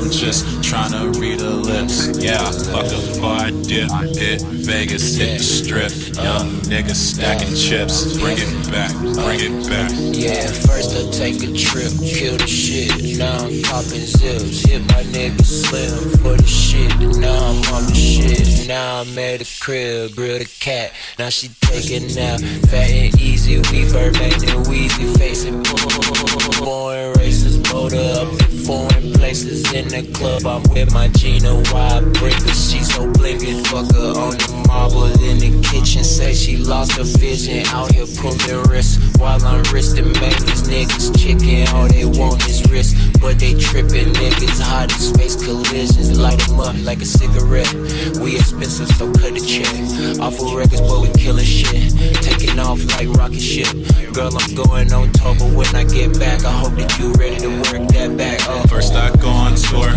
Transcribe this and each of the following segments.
I'm just tryna read her lips. Yeah, fuck before I dip. Hit Vegas, hit the strip. Young niggas stacking chips. Bring it back, bring it back. Yeah, first I take a trip, kill the shit. Now I'm popping zips. Hit my nigga slim for the shit. Now I'm on the shit. Now I'm at the crib, grill the cat. Now she taking out. Fat and easy, we Birdman and Weezy facing. Born racist, motor up in foreign places. In the club, I'm with my Gina wide Breaker. She so blinking, fuck her on the marble in the kitchen. Say she lost her vision. Out here pulling wrists while I'm wristing. Make these niggas chicken. All they want is wrist, but they tripping. Niggas hot in space collisions. Light them up like a cigarette. We expensive, so cut the check. Of records, but we killing shit. Taking off like rocket ship. Girl, I'm going on tour, but when I get back, I hope that you ready to work that back up. First I go on tour,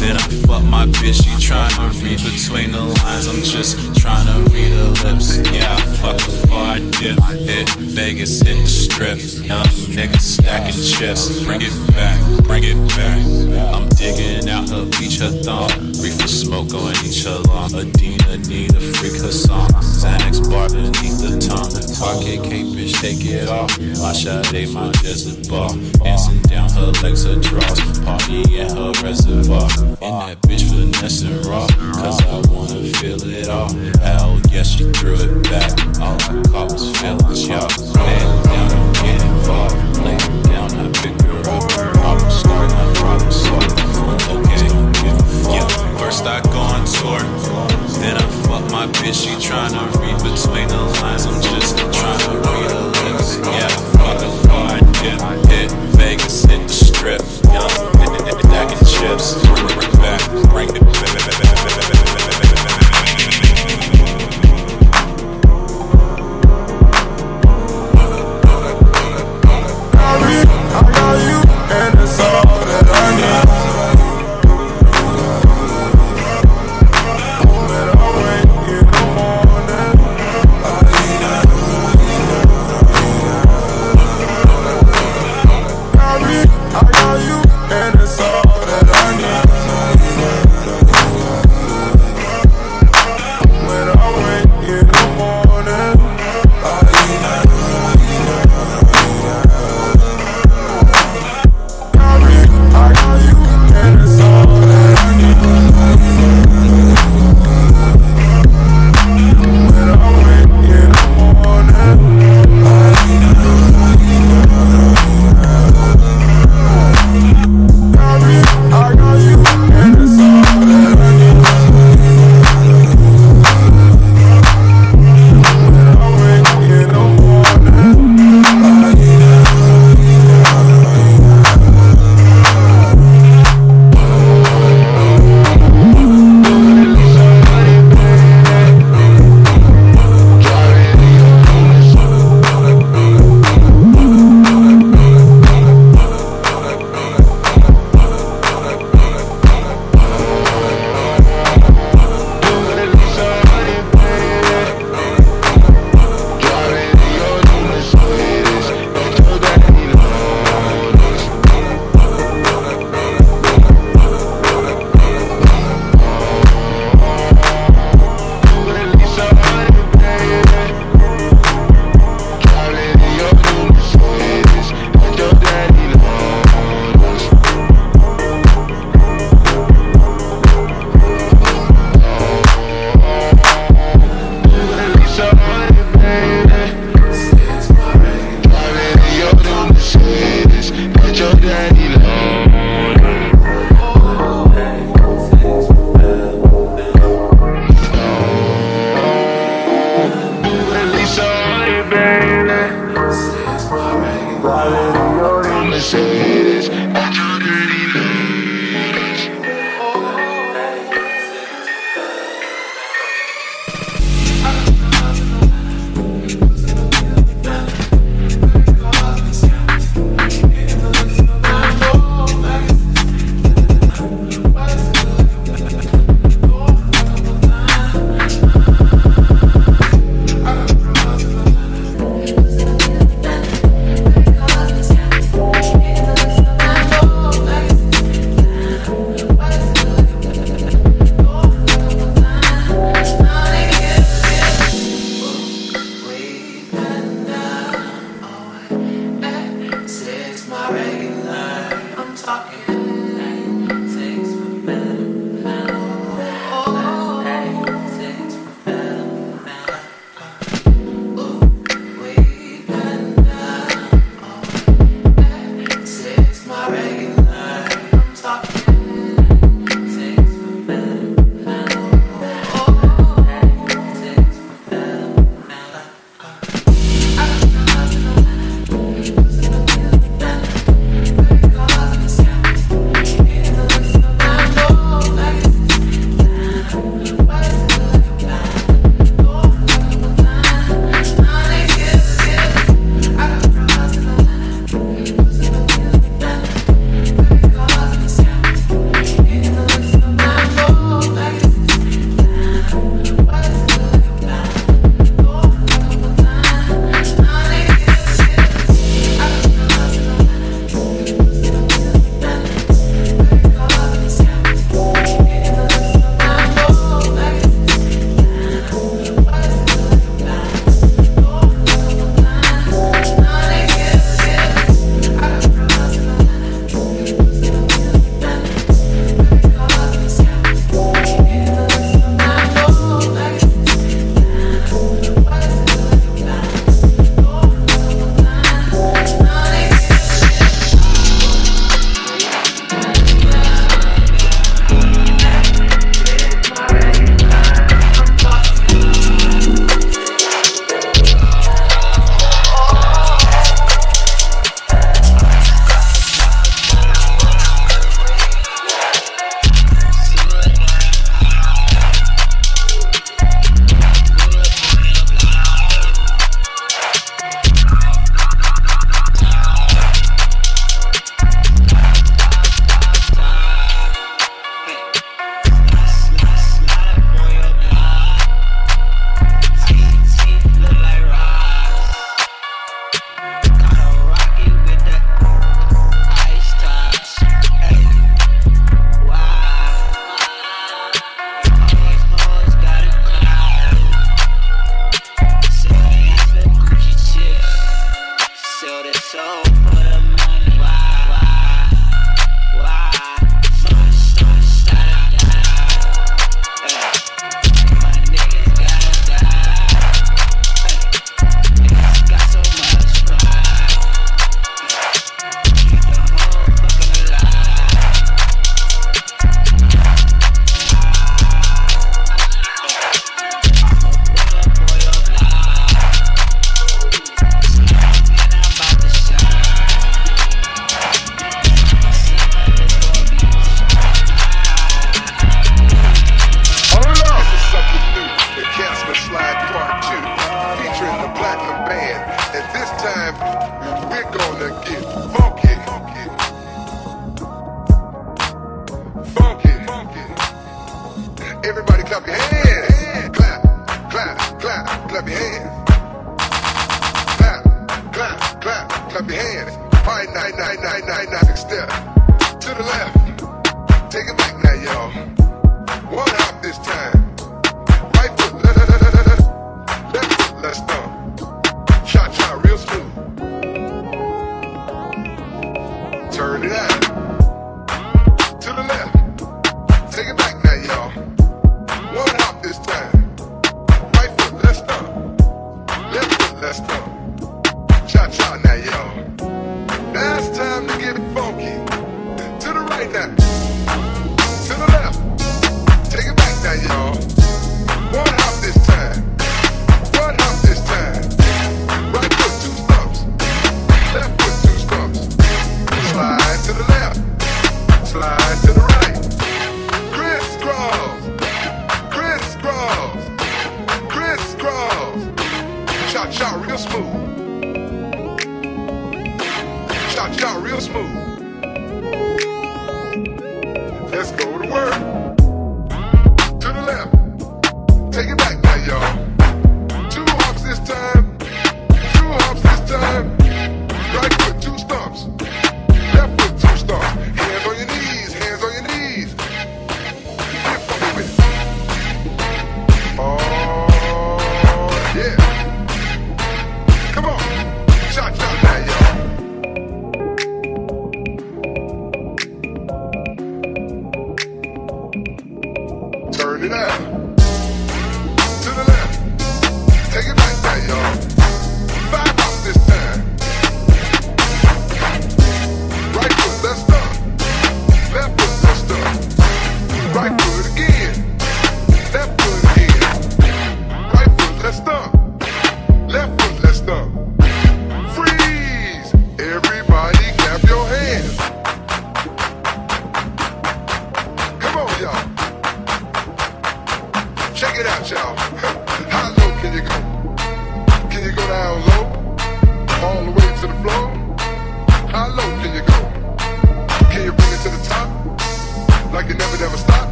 then I fuck my bitch. She tryna read between the lines. I'm just tryna read her lips. Yeah, I fuck before I dip. Hit Vegas, hit the strip. Young nigga stacking chips. Bring it back, bring it back. I'm digging out her beach, her thumb. Reefer smoke going each her long. Adina need a freak her song. Xanax bar beneath the tongue. Pocket cake, bitch, take it off. My shot, they my desert bar. Dancing her legs, her draws. Party in her reservoir. And that bitch finessing raw. Cause I wanna feel it all. Hell yes, she threw it back. All I caught was feelings, y'all. Man down, don't get involved. Lay down, I pick her up. Problem start, I problem solve. Okay, yeah. First I go on tour. Then I fuck my bitch, she tryna read between the lines. I'm just tryna read her lips. Yeah, fuck before I dip. Hit Vegas, hit the strip. Young stacking chips. Bring it back, bring it back. clap your hands. Clap, clap, clap, clap your hands. Clap, clap, clap, clap your hands. All right, nine, nine, nine, nine, nine, six step. To the left. Take it back now, y'all. One hop this time.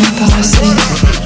Não é vai ser.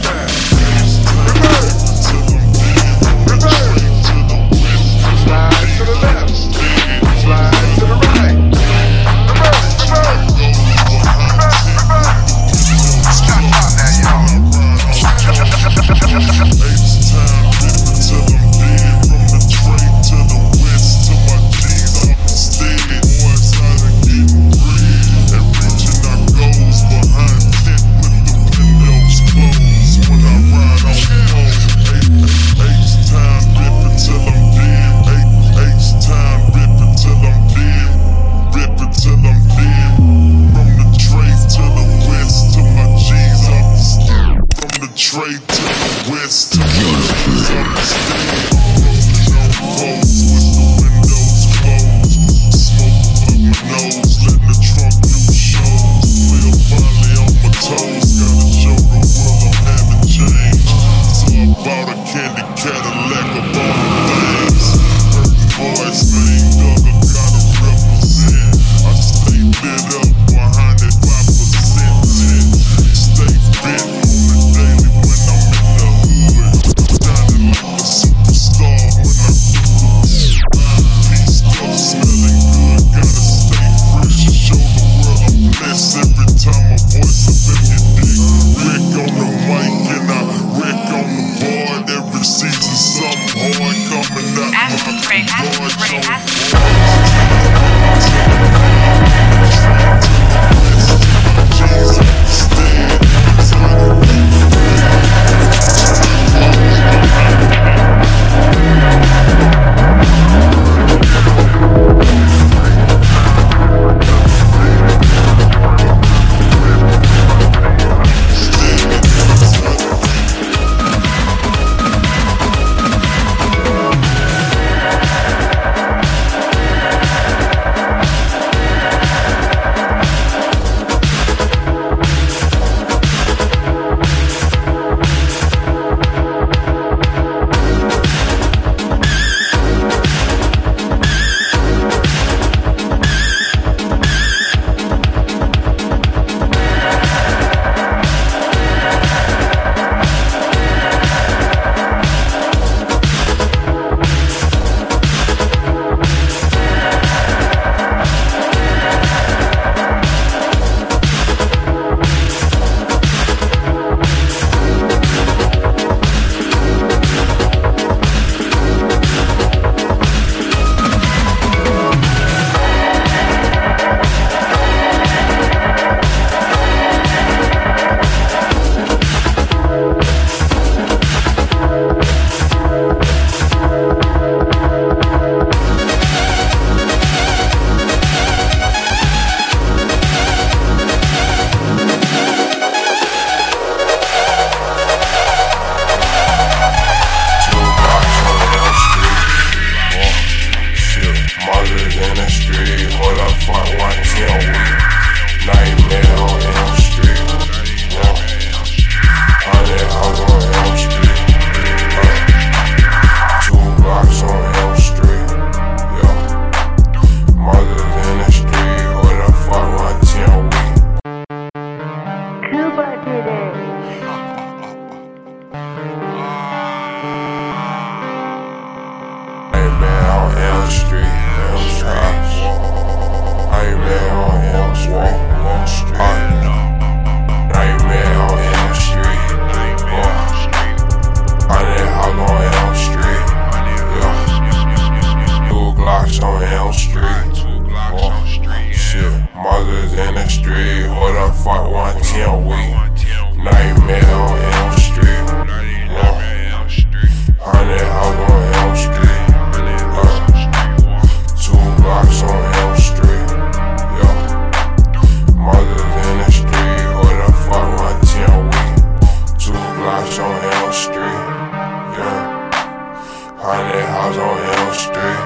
Haunted house on Elm Street.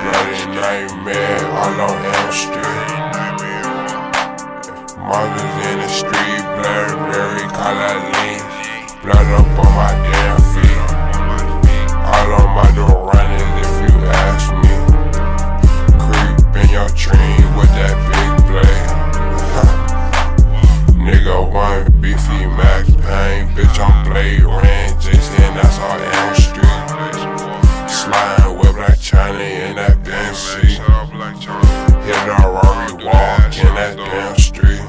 Bloody nightmare all on Elm Street. Mothers in the street, blurry, blurry color leaves. Blood up on my damn feet. All on my door running if you ask me. Creep in your tree with that big blade. Nigga, one beefy Max Payne. Bitch, I'm Blade Ranch. and that's all Elm Street. Chyna in that Benz seat. Hit a Rory walk in that damn street.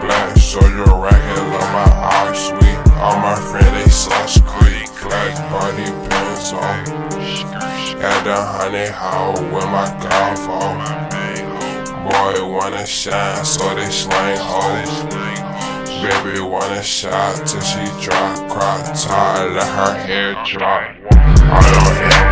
Black soldier racket, love my eye sweet. All my friends, they slush creek. Black body pants on. Got the honey hoe with my golf on. Boy wanna shine, so they slang hoes. Baby wanna shot till she drop. Crop tie, let her hair drop. I don't have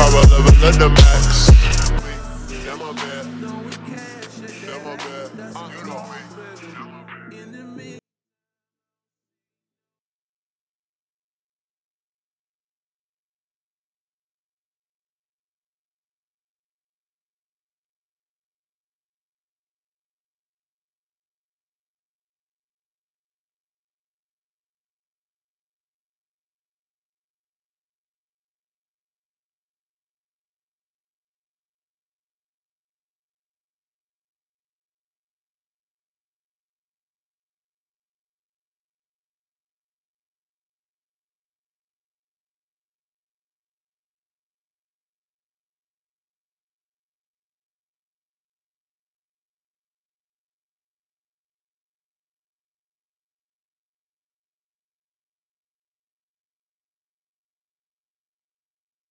power level at the max.